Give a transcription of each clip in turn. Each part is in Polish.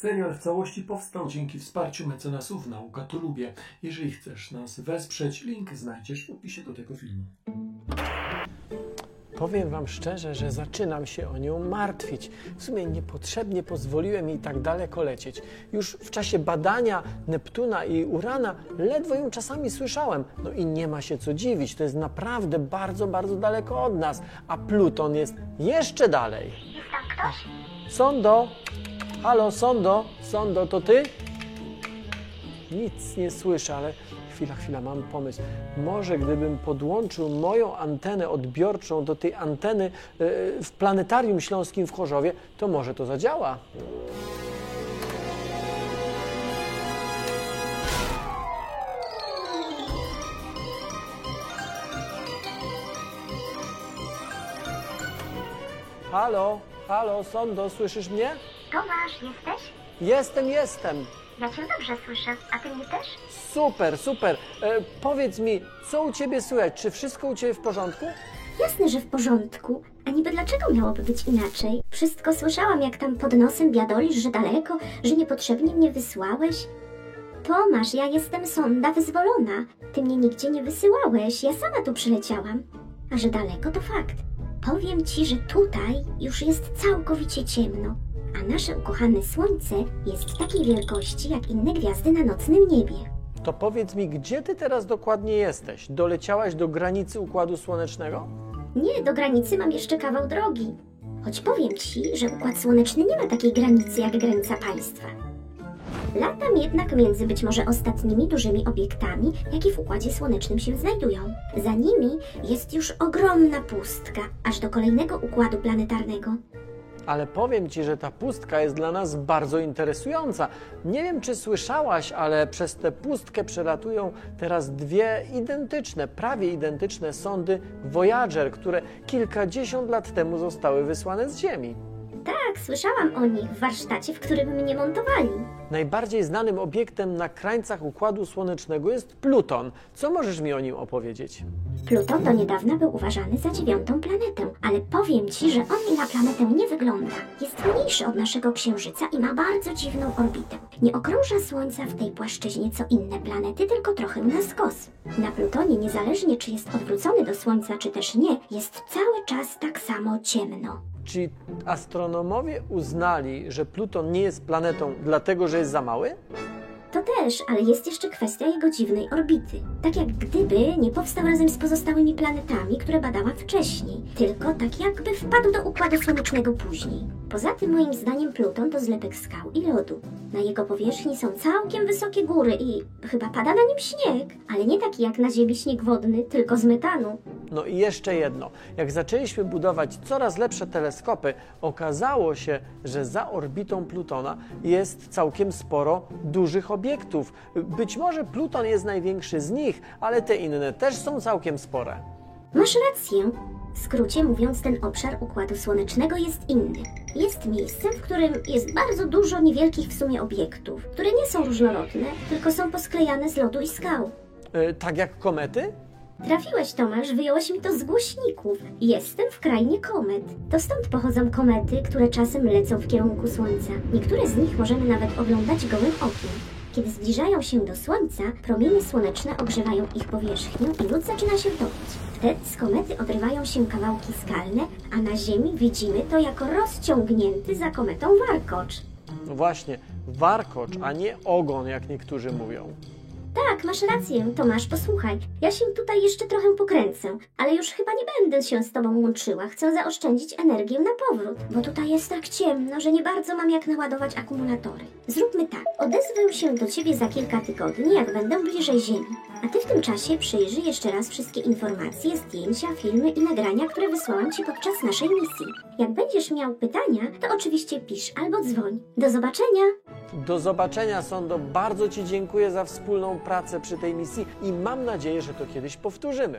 Serial w całości powstał dzięki wsparciu mecenasów Nauka to Lubię. Jeżeli chcesz nas wesprzeć, link znajdziesz w opisie do tego filmu. Powiem Wam szczerze, że zaczynam się o nią martwić. W sumie niepotrzebnie pozwoliłem jej tak daleko lecieć. Już w czasie badania Neptuna i Urana ledwo ją czasami słyszałem. No i nie ma się co dziwić, to jest naprawdę bardzo, bardzo daleko od nas, a Pluton jest jeszcze dalej. Jest tam ktoś? Sondo! Halo, Sondo! Sondo, to ty? Nic nie słyszę, ale chwila, chwila, mam pomysł. Może gdybym podłączył moją antenę odbiorczą do tej anteny e, w Planetarium Śląskim w Chorzowie, to może to zadziała. Halo, halo, Sondo, słyszysz mnie? Tomasz, jesteś? Jestem, jestem. Ja cię dobrze słyszę, a ty mnie też? Super, super. E, powiedz mi, co u ciebie słychać? Czy wszystko u ciebie w porządku? Jasne, że w porządku. A niby dlaczego miałoby być inaczej? Wszystko słyszałam, jak tam pod nosem biadolisz, że daleko, że niepotrzebnie mnie wysłałeś. Tomasz, ja jestem sonda wyzwolona. Ty mnie nigdzie nie wysyłałeś, ja sama tu przyleciałam. A że daleko to fakt. Powiem ci, że tutaj już jest całkowicie ciemno, a nasze ukochane słońce jest takiej wielkości jak inne gwiazdy na nocnym niebie. To powiedz mi, gdzie ty teraz dokładnie jesteś? Doleciałaś do granicy Układu Słonecznego? Nie, do granicy mam jeszcze kawał drogi. Choć powiem ci, że Układ Słoneczny nie ma takiej granicy jak granica państwa. Latam jednak między być może ostatnimi dużymi obiektami, jakie w Układzie Słonecznym się znajdują. Za nimi jest już ogromna pustka, aż do kolejnego układu planetarnego. Ale powiem ci, że ta pustka jest dla nas bardzo interesująca. Nie wiem, czy słyszałaś, ale przez tę pustkę przelatują teraz dwie identyczne, prawie identyczne sondy Voyager, które kilkadziesiąt lat temu zostały wysłane z Ziemi. Tak, słyszałam o nich w warsztacie, w którym mnie montowali. Najbardziej znanym obiektem na krańcach Układu Słonecznego jest Pluton. Co możesz mi o nim opowiedzieć? Pluton do niedawna był uważany za dziewiątą planetę, ale powiem ci, że on na planetę nie wygląda. Jest mniejszy od naszego Księżyca i ma bardzo dziwną orbitę. Nie okrąża Słońca w tej płaszczyźnie co inne planety, tylko trochę na skos. Na Plutonie, niezależnie czy jest odwrócony do Słońca, czy też nie, jest cały czas tak samo ciemno. Czy astronomowie uznali, że Pluton nie jest planetą dlatego, że jest za mały? Też, ale jest jeszcze kwestia jego dziwnej orbity. Tak jak gdyby nie powstał razem z pozostałymi planetami, które badała wcześniej, tylko tak jakby wpadł do Układu Słonecznego później. Poza tym moim zdaniem Pluton to zlepek skał i lodu. Na jego powierzchni są całkiem wysokie góry i chyba pada na nim śnieg, ale nie taki jak na Ziemi śnieg wodny, tylko z metanu. No i jeszcze jedno. Jak zaczęliśmy budować coraz lepsze teleskopy, okazało się, że za orbitą Plutona jest całkiem sporo dużych obiektów. Być może Pluton jest największy z nich, ale te inne też są całkiem spore. Masz rację. W skrócie mówiąc, ten obszar Układu Słonecznego jest inny. Jest miejscem, w którym jest bardzo dużo niewielkich w sumie obiektów, które nie są różnorodne, tylko są posklejane z lodu i skał. E, tak jak komety? Trafiłeś, Tomasz, wyjąłeś mi to z głośników. Jestem w krainie komet. To stąd pochodzą komety, które czasem lecą w kierunku Słońca. Niektóre z nich możemy nawet oglądać gołym okiem. Kiedy zbliżają się do Słońca, promienie słoneczne ogrzewają ich powierzchnię i lód zaczyna się topić. Wtedy z komety odrywają się kawałki skalne, a na Ziemi widzimy to jako rozciągnięty za kometą warkocz. No właśnie, warkocz, a nie ogon, jak niektórzy mówią. Tak, masz rację, Tomasz, posłuchaj. Ja się tutaj jeszcze trochę pokręcę, ale już chyba nie będę się z tobą łączyła. Chcę zaoszczędzić energię na powrót, bo tutaj jest tak ciemno, że nie bardzo mam jak naładować akumulatory. Zróbmy tak. Odezwę się do ciebie za kilka tygodni, jak będę bliżej Ziemi. A ty w tym czasie przyjrzyj jeszcze raz wszystkie informacje, zdjęcia, filmy i nagrania, które wysłałam ci podczas naszej misji. Jak będziesz miał pytania, to oczywiście pisz albo dzwoń. Do zobaczenia! Do zobaczenia, Sondo. Bardzo Ci dziękuję za wspólną pracę przy tej misji i mam nadzieję, że to kiedyś powtórzymy.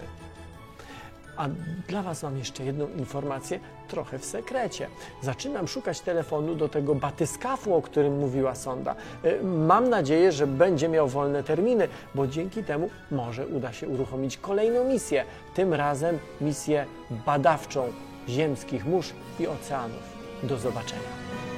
A dla Was mam jeszcze jedną informację, trochę w sekrecie. Zaczynam szukać telefonu do tego batyskafu, o którym mówiła Sonda. Y, Mam nadzieję, że będzie miał wolne terminy, bo dzięki temu może uda się uruchomić kolejną misję. Tym razem misję badawczą ziemskich mórz i oceanów. Do zobaczenia.